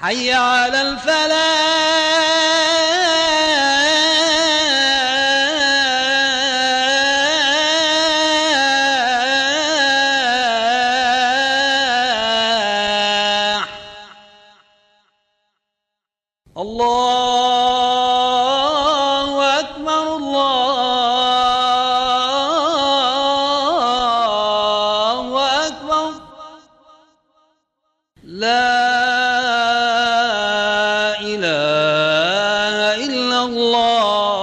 حي على الفلاح. الله أكبر الله أكبر. لا الله